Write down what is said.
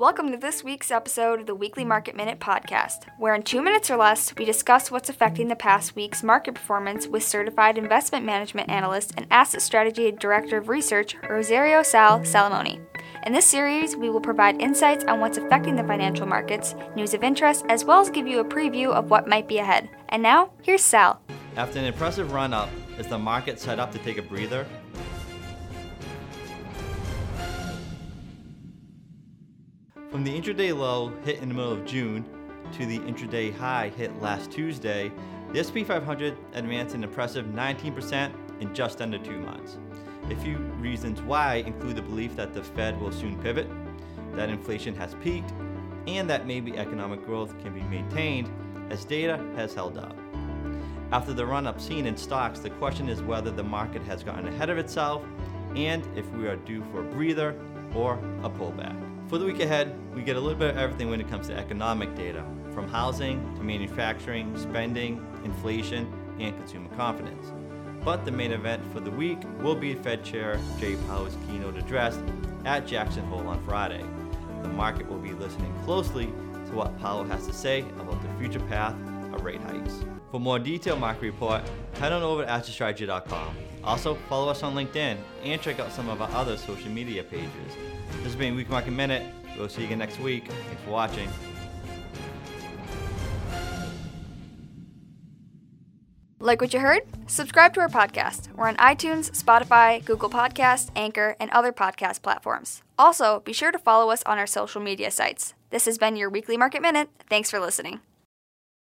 Welcome to this week's episode of the Weekly Market Minute podcast, where in two minutes or less, we discuss what's affecting the past week's market performance with certified investment management analyst and asset strategy director of research, Rosario Sal Salamone. In this series, we will provide insights on what's affecting the financial markets, news of interest, as well as give you a preview of what might be ahead. And now, here's Sal. After an impressive run up, is the market set up to take a breather? From the intraday low hit in the middle of June to the intraday high hit last Tuesday, the S&P 500 advanced an impressive 19% in just under two months. A few reasons why include the belief that the Fed will soon pivot, that inflation has peaked, and that maybe economic growth can be maintained as data has held up. After the run up seen in stocks, the question is whether the market has gotten ahead of itself and if we are due for a breather or a pullback. For the week ahead, we get a little bit of everything when it comes to economic data, from housing to manufacturing, spending, inflation, and consumer confidence. But the main event for the week will be Fed Chair Jay Powell's keynote address at Jackson Hole on Friday. The market will be listening closely to what Powell has to say about the future path of rate hikes. For more detailed market report, head on over to assetstrategy.com. Also, follow us on LinkedIn and check out some of our other social media pages. This has been Week Market Minute. We'll see you again next week. Thanks for watching. Like what you heard? Subscribe to our podcast. We're on iTunes, Spotify, Google Podcast, Anchor, and other podcast platforms. Also, be sure to follow us on our social media sites. This has been your Weekly Market Minute. Thanks for listening.